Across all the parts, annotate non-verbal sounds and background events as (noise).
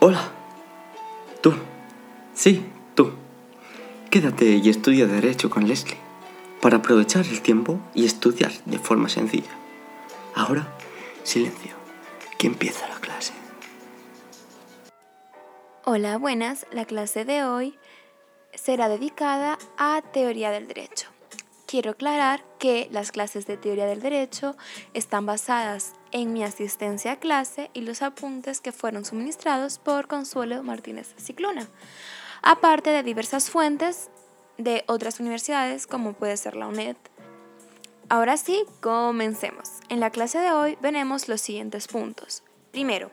Hola. Tú. Sí, tú. Quédate y estudia Derecho con Leslie para aprovechar el tiempo y estudiar de forma sencilla. Ahora, silencio, que empieza la clase. Hola, buenas. La clase de hoy será dedicada a teoría del derecho. Quiero aclarar que las clases de teoría del derecho están basadas en mi asistencia a clase y los apuntes que fueron suministrados por Consuelo Martínez Ciclona, aparte de diversas fuentes de otras universidades como puede ser la UNED. Ahora sí, comencemos. En la clase de hoy veremos los siguientes puntos. Primero,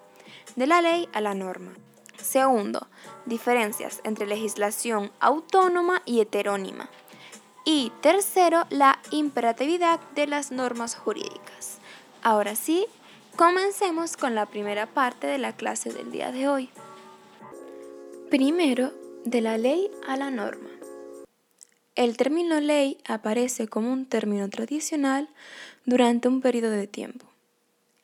de la ley a la norma. Segundo, diferencias entre legislación autónoma y heterónima. Y tercero, la imperatividad de las normas jurídicas. Ahora sí, comencemos con la primera parte de la clase del día de hoy. Primero, de la ley a la norma. El término ley aparece como un término tradicional durante un periodo de tiempo.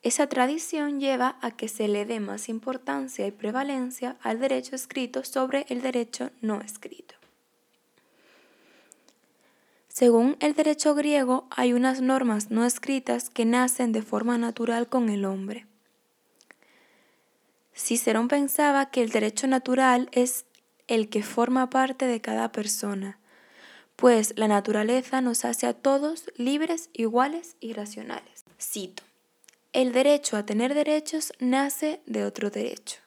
Esa tradición lleva a que se le dé más importancia y prevalencia al derecho escrito sobre el derecho no escrito. Según el derecho griego, hay unas normas no escritas que nacen de forma natural con el hombre. Cicerón pensaba que el derecho natural es el que forma parte de cada persona, pues la naturaleza nos hace a todos libres, iguales y racionales. Cito, el derecho a tener derechos nace de otro derecho.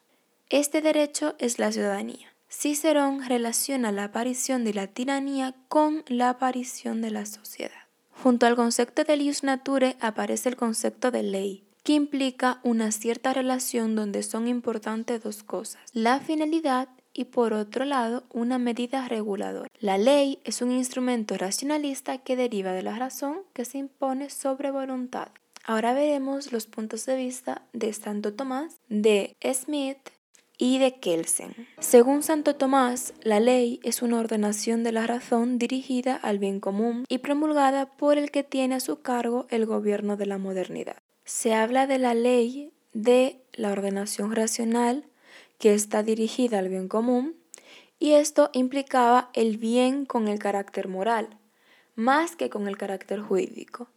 Este derecho es la ciudadanía. Cicerón relaciona la aparición de la tiranía con la aparición de la sociedad. Junto al concepto de ius nature aparece el concepto de ley, que implica una cierta relación donde son importantes dos cosas, la finalidad y por otro lado una medida reguladora. La ley es un instrumento racionalista que deriva de la razón que se impone sobre voluntad. Ahora veremos los puntos de vista de Santo Tomás, de Smith y de Kelsen. Según Santo Tomás, la ley es una ordenación de la razón dirigida al bien común y promulgada por el que tiene a su cargo el gobierno de la modernidad. Se habla de la ley de la ordenación racional que está dirigida al bien común y esto implicaba el bien con el carácter moral, más que con el carácter jurídico,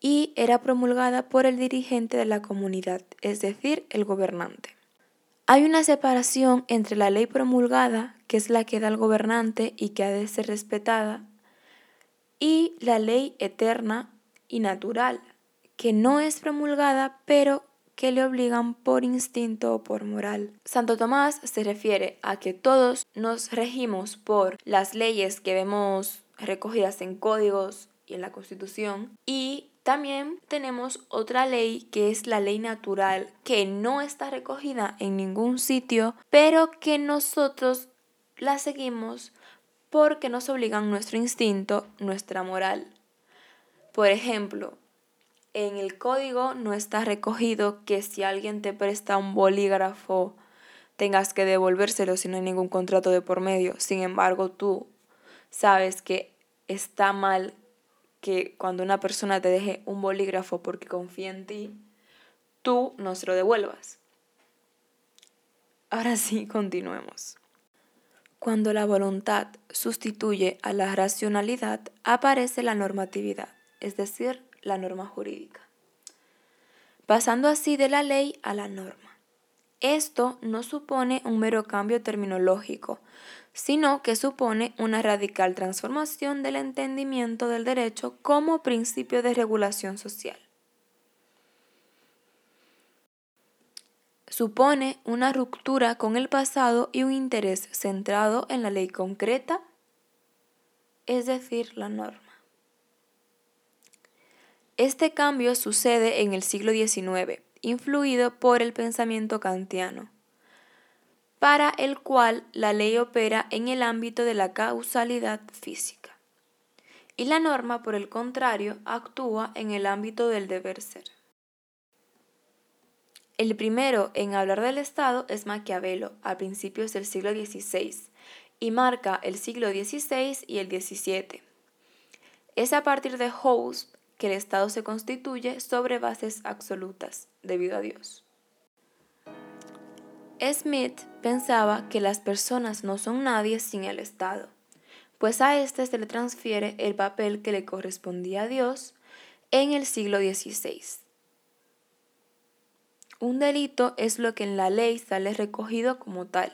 y era promulgada por el dirigente de la comunidad, es decir, el gobernante. Hay una separación entre la ley promulgada, que es la que da el gobernante y que ha de ser respetada, y la ley eterna y natural, que no es promulgada, pero que le obligan por instinto o por moral. Santo Tomás se refiere a que todos nos regimos por las leyes que vemos recogidas en códigos y en la Constitución y también tenemos otra ley que es la ley natural, que no está recogida en ningún sitio, pero que nosotros la seguimos porque nos obligan nuestro instinto, nuestra moral. Por ejemplo, en el código no está recogido que si alguien te presta un bolígrafo tengas que devolvérselo si no hay ningún contrato de por medio. Sin embargo, tú sabes que está mal que cuando una persona te deje un bolígrafo porque confía en ti, tú no se lo devuelvas. Ahora (laughs) sí, continuemos. Cuando la voluntad sustituye a la racionalidad, aparece la normatividad, es decir, la norma jurídica, pasando así de la ley a la norma. Esto no supone un mero cambio terminológico, sino que supone una radical transformación del entendimiento del derecho como principio de regulación social. Supone una ruptura con el pasado y un interés centrado en la ley concreta, es decir, la norma. Este cambio sucede en el siglo XIX, influido por el pensamiento kantiano para el cual la ley opera en el ámbito de la causalidad física. Y la norma, por el contrario, actúa en el ámbito del deber ser. El primero en hablar del Estado es Maquiavelo, a principios del siglo XVI, y marca el siglo XVI y el XVII. Es a partir de Hobbes que el Estado se constituye sobre bases absolutas, debido a Dios. Smith pensaba que las personas no son nadie sin el Estado, pues a éste se le transfiere el papel que le correspondía a Dios en el siglo XVI. Un delito es lo que en la ley sale recogido como tal.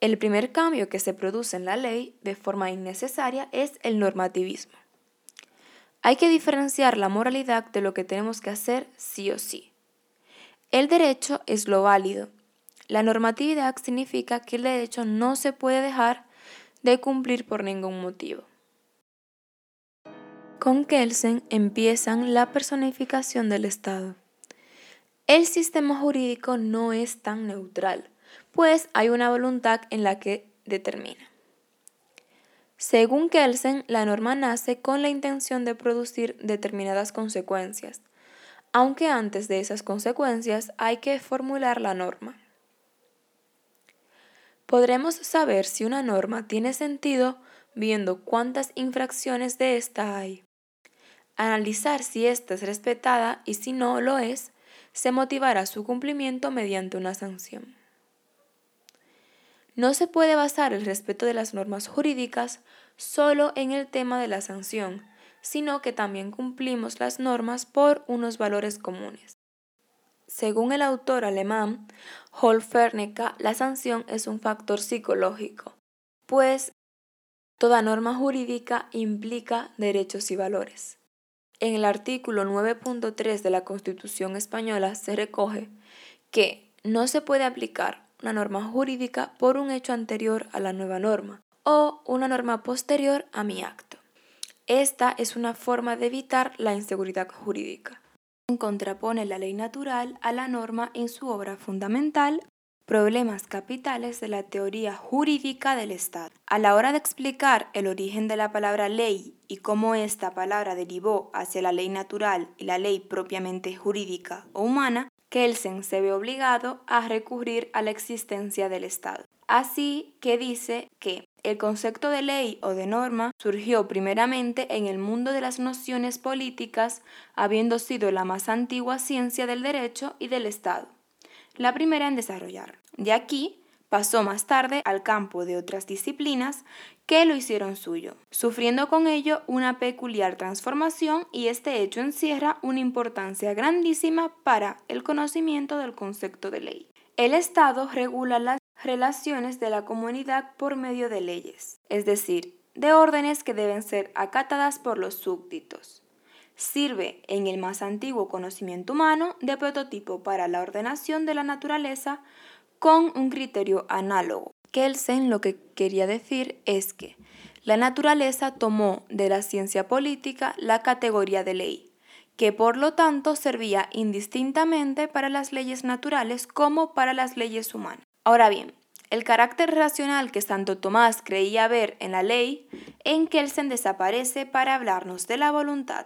El primer cambio que se produce en la ley de forma innecesaria es el normativismo. Hay que diferenciar la moralidad de lo que tenemos que hacer sí o sí. El derecho es lo válido. La normatividad significa que el derecho no se puede dejar de cumplir por ningún motivo. Con Kelsen empiezan la personificación del Estado. El sistema jurídico no es tan neutral, pues hay una voluntad en la que determina. Según Kelsen, la norma nace con la intención de producir determinadas consecuencias, aunque antes de esas consecuencias hay que formular la norma. Podremos saber si una norma tiene sentido viendo cuántas infracciones de esta hay. Analizar si ésta es respetada y si no lo es, se motivará su cumplimiento mediante una sanción. No se puede basar el respeto de las normas jurídicas solo en el tema de la sanción, sino que también cumplimos las normas por unos valores comunes. Según el autor alemán Holfernecke, la sanción es un factor psicológico, pues toda norma jurídica implica derechos y valores. En el artículo 9.3 de la Constitución española se recoge que no se puede aplicar una norma jurídica por un hecho anterior a la nueva norma o una norma posterior a mi acto. Esta es una forma de evitar la inseguridad jurídica. Contrapone la ley natural a la norma en su obra fundamental Problemas capitales de la teoría jurídica del Estado. A la hora de explicar el origen de la palabra ley y cómo esta palabra derivó hacia la ley natural y la ley propiamente jurídica o humana, Kelsen se ve obligado a recurrir a la existencia del Estado. Así que dice que el concepto de ley o de norma surgió primeramente en el mundo de las nociones políticas, habiendo sido la más antigua ciencia del derecho y del Estado, la primera en desarrollar. De aquí pasó más tarde al campo de otras disciplinas que lo hicieron suyo, sufriendo con ello una peculiar transformación y este hecho encierra una importancia grandísima para el conocimiento del concepto de ley. El Estado regula las relaciones de la comunidad por medio de leyes, es decir, de órdenes que deben ser acatadas por los súbditos. Sirve en el más antiguo conocimiento humano de prototipo para la ordenación de la naturaleza con un criterio análogo. Kelsen lo que quería decir es que la naturaleza tomó de la ciencia política la categoría de ley, que por lo tanto servía indistintamente para las leyes naturales como para las leyes humanas. Ahora bien, el carácter racional que Santo Tomás creía ver en la ley, en Kelsen desaparece para hablarnos de la voluntad,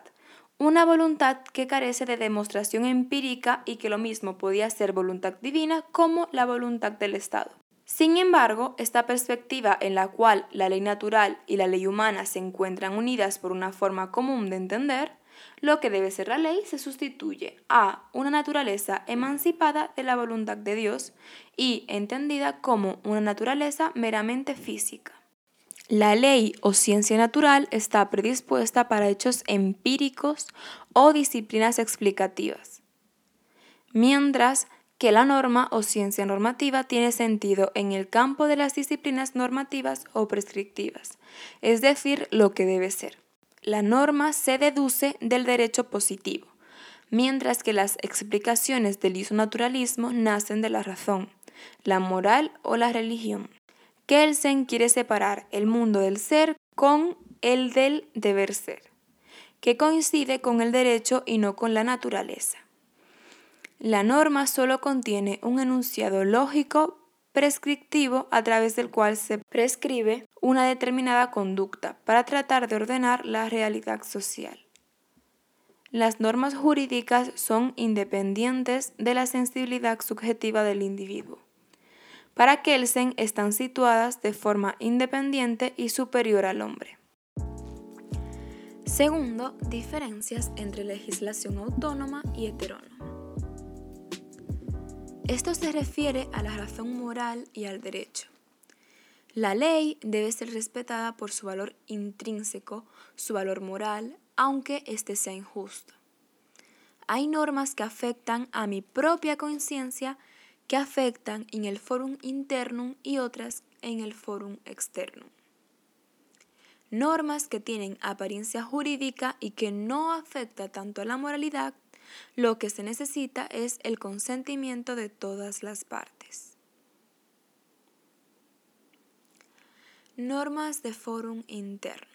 una voluntad que carece de demostración empírica y que lo mismo podía ser voluntad divina como la voluntad del Estado. Sin embargo, esta perspectiva en la cual la ley natural y la ley humana se encuentran unidas por una forma común de entender, lo que debe ser la ley se sustituye a una naturaleza emancipada de la voluntad de Dios y entendida como una naturaleza meramente física. La ley o ciencia natural está predispuesta para hechos empíricos o disciplinas explicativas, mientras que la norma o ciencia normativa tiene sentido en el campo de las disciplinas normativas o prescriptivas, es decir, lo que debe ser. La norma se deduce del derecho positivo, mientras que las explicaciones del isonaturalismo nacen de la razón, la moral o la religión. Kelsen quiere separar el mundo del ser con el del deber ser, que coincide con el derecho y no con la naturaleza. La norma solo contiene un enunciado lógico prescriptivo a través del cual se prescribe una determinada conducta para tratar de ordenar la realidad social. Las normas jurídicas son independientes de la sensibilidad subjetiva del individuo. Para Kelsen están situadas de forma independiente y superior al hombre. Segundo, diferencias entre legislación autónoma y heterónoma. Esto se refiere a la razón moral y al derecho. La ley debe ser respetada por su valor intrínseco, su valor moral, aunque éste sea injusto. Hay normas que afectan a mi propia conciencia que afectan en el forum internum y otras en el forum externum. Normas que tienen apariencia jurídica y que no afecta tanto a la moralidad, lo que se necesita es el consentimiento de todas las partes. Normas de Fórum Interno.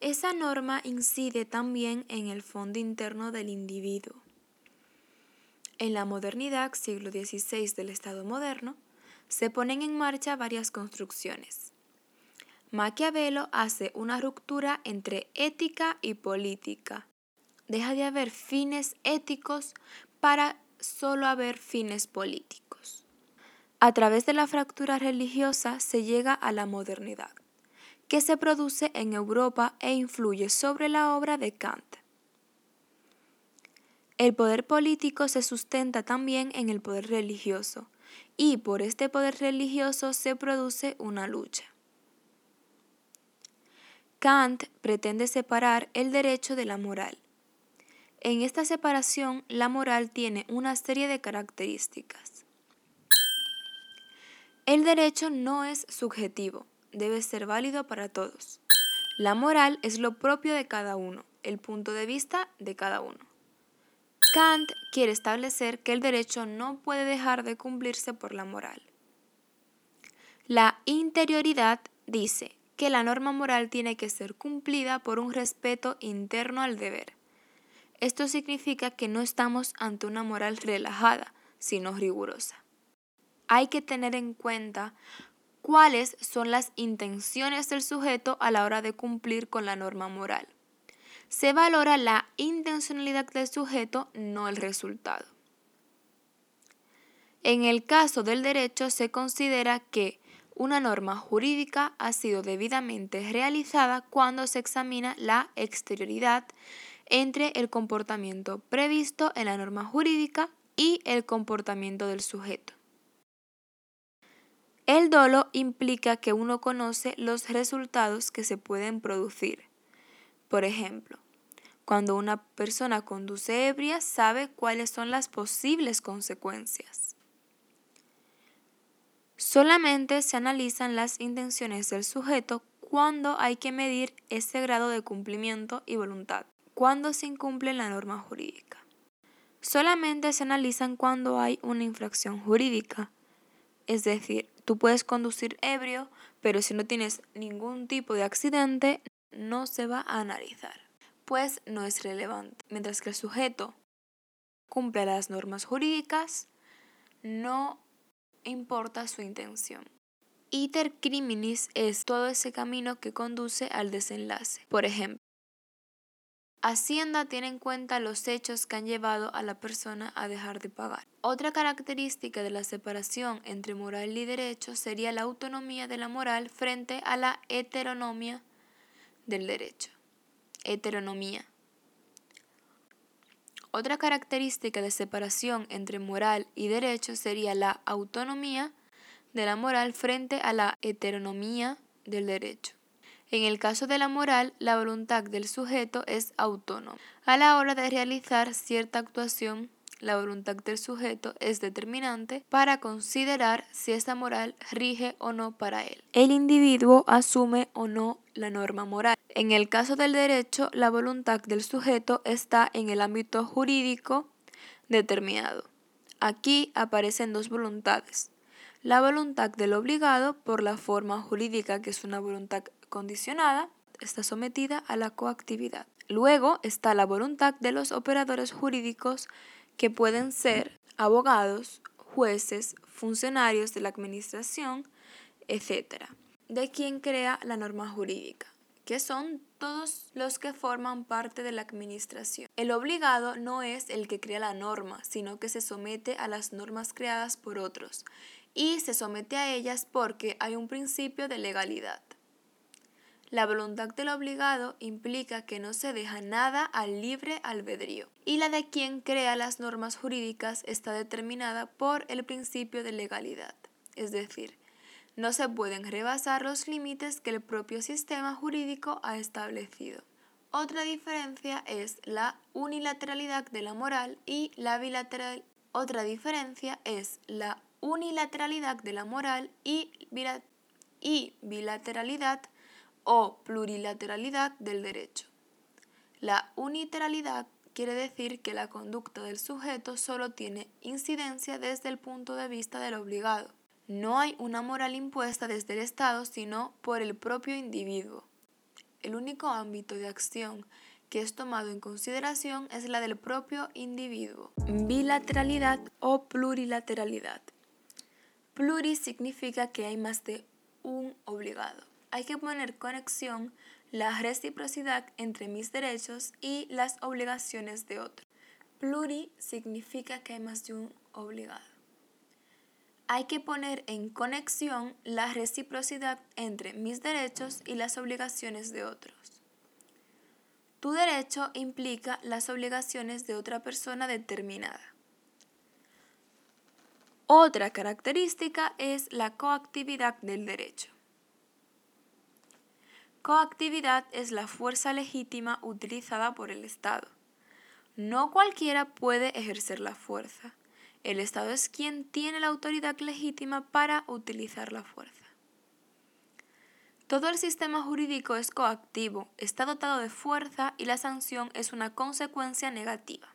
Esa norma incide también en el fondo interno del individuo. En la modernidad, siglo XVI del Estado moderno, se ponen en marcha varias construcciones. Maquiavelo hace una ruptura entre ética y política. Deja de haber fines éticos para solo haber fines políticos. A través de la fractura religiosa se llega a la modernidad, que se produce en Europa e influye sobre la obra de Kant. El poder político se sustenta también en el poder religioso, y por este poder religioso se produce una lucha. Kant pretende separar el derecho de la moral. En esta separación, la moral tiene una serie de características. El derecho no es subjetivo, debe ser válido para todos. La moral es lo propio de cada uno, el punto de vista de cada uno. Kant quiere establecer que el derecho no puede dejar de cumplirse por la moral. La interioridad dice que la norma moral tiene que ser cumplida por un respeto interno al deber. Esto significa que no estamos ante una moral relajada, sino rigurosa hay que tener en cuenta cuáles son las intenciones del sujeto a la hora de cumplir con la norma moral. Se valora la intencionalidad del sujeto, no el resultado. En el caso del derecho se considera que una norma jurídica ha sido debidamente realizada cuando se examina la exterioridad entre el comportamiento previsto en la norma jurídica y el comportamiento del sujeto. El dolo implica que uno conoce los resultados que se pueden producir. Por ejemplo, cuando una persona conduce ebria sabe cuáles son las posibles consecuencias. Solamente se analizan las intenciones del sujeto cuando hay que medir ese grado de cumplimiento y voluntad, cuando se incumple la norma jurídica. Solamente se analizan cuando hay una infracción jurídica, es decir, Tú puedes conducir ebrio, pero si no tienes ningún tipo de accidente, no se va a analizar, pues no es relevante. Mientras que el sujeto cumple las normas jurídicas, no importa su intención. Iter criminis es todo ese camino que conduce al desenlace. Por ejemplo, Hacienda tiene en cuenta los hechos que han llevado a la persona a dejar de pagar. Otra característica de la separación entre moral y derecho sería la autonomía de la moral frente a la heteronomía del derecho. Heteronomía. Otra característica de separación entre moral y derecho sería la autonomía de la moral frente a la heteronomía del derecho. En el caso de la moral, la voluntad del sujeto es autónoma. A la hora de realizar cierta actuación, la voluntad del sujeto es determinante para considerar si esa moral rige o no para él. El individuo asume o no la norma moral. En el caso del derecho, la voluntad del sujeto está en el ámbito jurídico determinado. Aquí aparecen dos voluntades. La voluntad del obligado por la forma jurídica, que es una voluntad condicionada está sometida a la coactividad. Luego está la voluntad de los operadores jurídicos que pueden ser abogados, jueces, funcionarios de la administración, etc., de quien crea la norma jurídica, que son todos los que forman parte de la administración. El obligado no es el que crea la norma, sino que se somete a las normas creadas por otros y se somete a ellas porque hay un principio de legalidad. La voluntad del obligado implica que no se deja nada al libre albedrío, y la de quien crea las normas jurídicas está determinada por el principio de legalidad, es decir, no se pueden rebasar los límites que el propio sistema jurídico ha establecido. Otra diferencia es la unilateralidad de la moral y la bilateral. Otra diferencia es la unilateralidad de la moral y, bilateralidad o plurilateralidad del derecho. La unilateralidad quiere decir que la conducta del sujeto solo tiene incidencia desde el punto de vista del obligado. No hay una moral impuesta desde el Estado, sino por el propio individuo. El único ámbito de acción que es tomado en consideración es la del propio individuo. Bilateralidad o plurilateralidad. Pluri significa que hay más de un obligado hay que poner conexión la reciprocidad entre mis derechos y las obligaciones de otro. Pluri significa que hay más de un obligado. Hay que poner en conexión la reciprocidad entre mis derechos y las obligaciones de otros. Tu derecho implica las obligaciones de otra persona determinada. Otra característica es la coactividad del derecho. Coactividad es la fuerza legítima utilizada por el Estado. No cualquiera puede ejercer la fuerza. El Estado es quien tiene la autoridad legítima para utilizar la fuerza. Todo el sistema jurídico es coactivo, está dotado de fuerza y la sanción es una consecuencia negativa.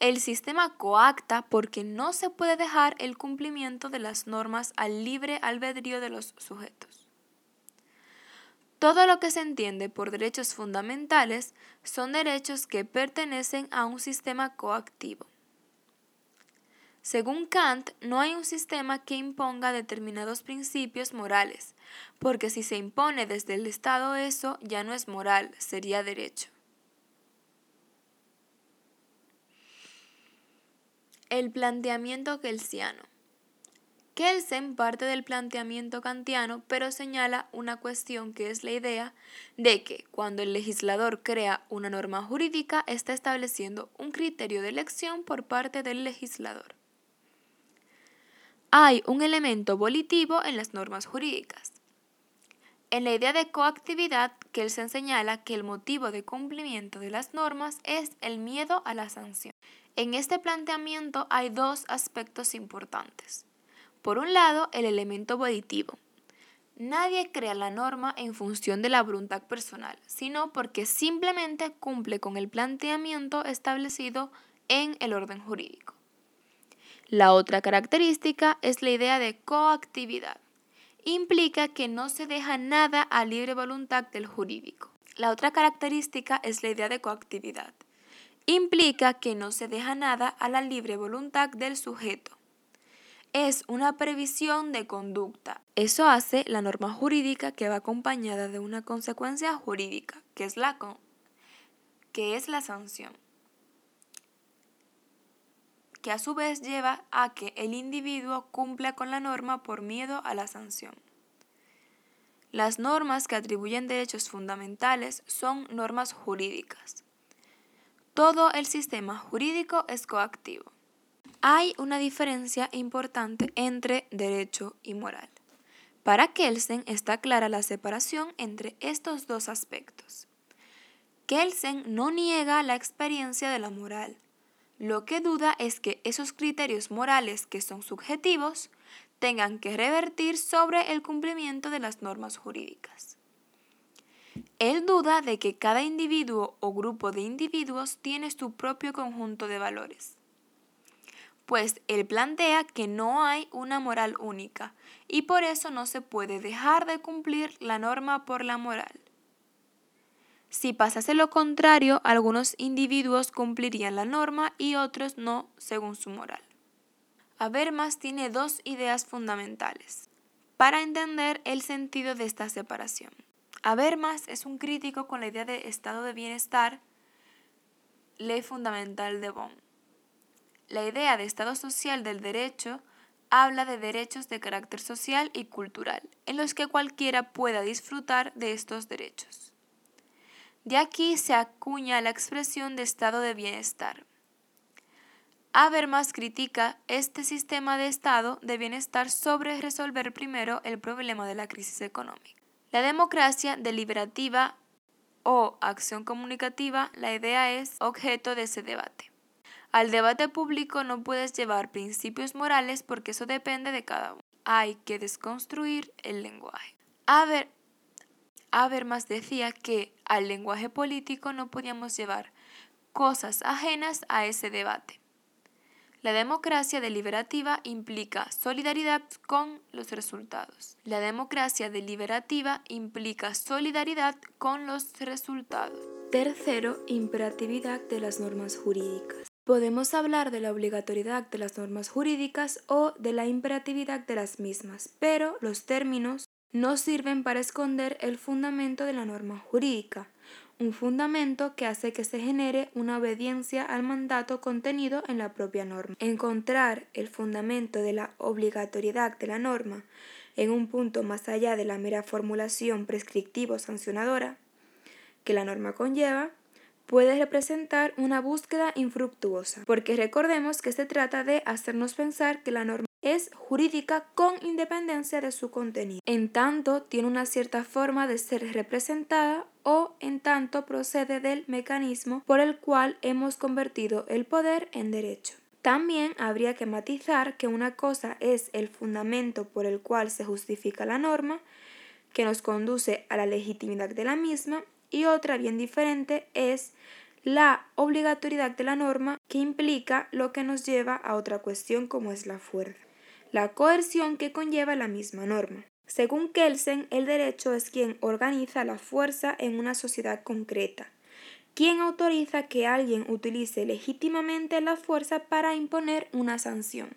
El sistema coacta porque no se puede dejar el cumplimiento de las normas al libre albedrío de los sujetos. Todo lo que se entiende por derechos fundamentales son derechos que pertenecen a un sistema coactivo. Según Kant, no hay un sistema que imponga determinados principios morales, porque si se impone desde el Estado eso ya no es moral, sería derecho. El planteamiento kelsiano. Kelsen parte del planteamiento kantiano, pero señala una cuestión que es la idea de que cuando el legislador crea una norma jurídica está estableciendo un criterio de elección por parte del legislador. Hay un elemento volitivo en las normas jurídicas. En la idea de coactividad, Kelsen señala que el motivo de cumplimiento de las normas es el miedo a la sanción. En este planteamiento hay dos aspectos importantes. Por un lado, el elemento volitivo. Nadie crea la norma en función de la voluntad personal, sino porque simplemente cumple con el planteamiento establecido en el orden jurídico. La otra característica es la idea de coactividad. Implica que no se deja nada a libre voluntad del jurídico. La otra característica es la idea de coactividad. Implica que no se deja nada a la libre voluntad del sujeto es una previsión de conducta. Eso hace la norma jurídica que va acompañada de una consecuencia jurídica, que es la, que es la sanción, que a su vez lleva a que el individuo cumpla con la norma por miedo a la sanción. Las normas que atribuyen derechos fundamentales son normas jurídicas. Todo el sistema jurídico es coactivo. Hay una diferencia importante entre derecho y moral. Para Kelsen está clara la separación entre estos dos aspectos. Kelsen no niega la experiencia de la moral. Lo que duda es que esos criterios morales que son subjetivos tengan que revertir sobre el cumplimiento de las normas jurídicas. Él duda de que cada individuo o grupo de individuos tiene su propio conjunto de valores pues él plantea que no hay una moral única y por eso no se puede dejar de cumplir la norma por la moral. Si pasase lo contrario, algunos individuos cumplirían la norma y otros no según su moral. Habermas tiene dos ideas fundamentales para entender el sentido de esta separación. Habermas es un crítico con la idea de estado de bienestar, ley fundamental de Bonn la idea de Estado social del derecho habla de derechos de carácter social y cultural, en los que cualquiera pueda disfrutar de estos derechos. De aquí se acuña la expresión de estado de bienestar. Habermas critica este sistema de estado de bienestar sobre resolver primero el problema de la crisis económica. La democracia deliberativa o acción comunicativa, la idea es objeto de ese debate. Al debate público no puedes llevar principios morales porque eso depende de cada uno. Hay que desconstruir el lenguaje. Haber, Habermas decía que al lenguaje político no podíamos llevar cosas ajenas a ese debate. La democracia deliberativa implica solidaridad con los resultados. La democracia deliberativa implica solidaridad con los resultados. Tercero, imperatividad de las normas jurídicas. Podemos hablar de la obligatoriedad de las normas jurídicas o de la imperatividad de las mismas, pero los términos no sirven para esconder el fundamento de la norma jurídica un fundamento que hace que se genere una obediencia al mandato contenido en la propia norma. Encontrar el fundamento de la obligatoriedad de la norma en un punto más allá de la mera formulación prescriptivo-sancionadora que la norma conlleva, puede representar una búsqueda infructuosa, porque recordemos que se trata de hacernos pensar que la norma es jurídica con independencia de su contenido, en tanto tiene una cierta forma de ser representada o en tanto procede del mecanismo por el cual hemos convertido el poder en derecho. También habría que matizar que una cosa es el fundamento por el cual se justifica la norma, que nos conduce a la legitimidad de la misma, y otra bien diferente es la obligatoriedad de la norma, que implica lo que nos lleva a otra cuestión como es la fuerza la coerción que conlleva la misma norma. Según Kelsen, el derecho es quien organiza la fuerza en una sociedad concreta, quien autoriza que alguien utilice legítimamente la fuerza para imponer una sanción.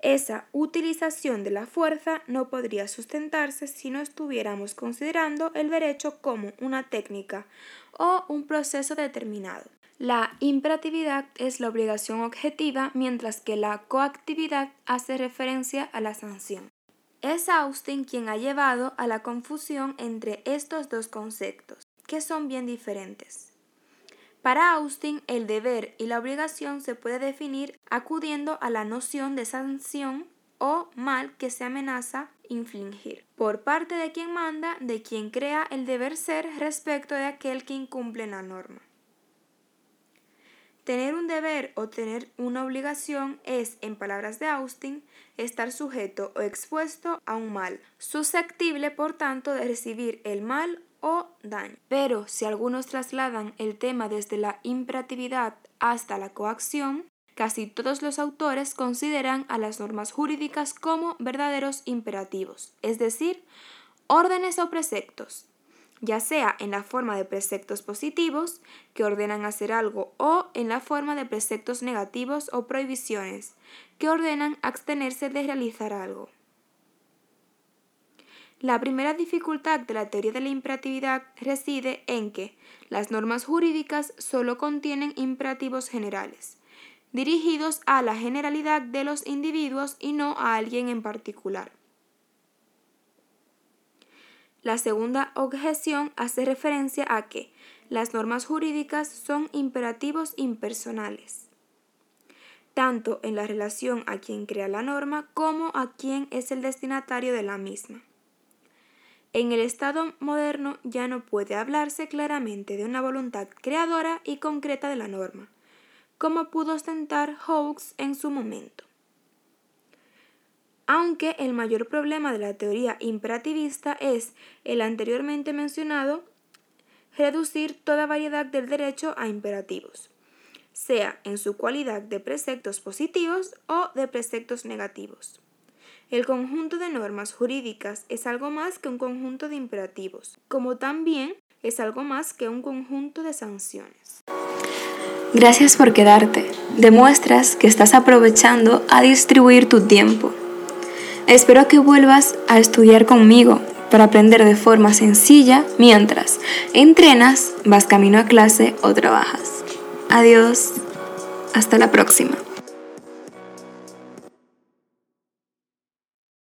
Esa utilización de la fuerza no podría sustentarse si no estuviéramos considerando el derecho como una técnica o un proceso determinado. La imperatividad es la obligación objetiva, mientras que la coactividad hace referencia a la sanción. Es Austin quien ha llevado a la confusión entre estos dos conceptos, que son bien diferentes. Para Austin, el deber y la obligación se puede definir acudiendo a la noción de sanción o mal que se amenaza infligir, por parte de quien manda, de quien crea el deber ser respecto de aquel que incumple la norma. Tener un deber o tener una obligación es, en palabras de Austin, estar sujeto o expuesto a un mal, susceptible por tanto de recibir el mal o daño. Pero si algunos trasladan el tema desde la imperatividad hasta la coacción, casi todos los autores consideran a las normas jurídicas como verdaderos imperativos, es decir, órdenes o preceptos, ya sea en la forma de preceptos positivos, que ordenan hacer algo, o en la forma de preceptos negativos o prohibiciones, que ordenan abstenerse de realizar algo. La primera dificultad de la teoría de la imperatividad reside en que las normas jurídicas solo contienen imperativos generales, dirigidos a la generalidad de los individuos y no a alguien en particular. La segunda objeción hace referencia a que las normas jurídicas son imperativos impersonales, tanto en la relación a quien crea la norma como a quien es el destinatario de la misma. En el Estado moderno ya no puede hablarse claramente de una voluntad creadora y concreta de la norma, como pudo ostentar Hawkes en su momento aunque el mayor problema de la teoría imperativista es el anteriormente mencionado, reducir toda variedad del derecho a imperativos, sea en su cualidad de preceptos positivos o de preceptos negativos. El conjunto de normas jurídicas es algo más que un conjunto de imperativos, como también es algo más que un conjunto de sanciones. Gracias por quedarte. Demuestras que estás aprovechando a distribuir tu tiempo. Espero que vuelvas a estudiar conmigo para aprender de forma sencilla mientras entrenas, vas camino a clase o trabajas. Adiós, hasta la próxima.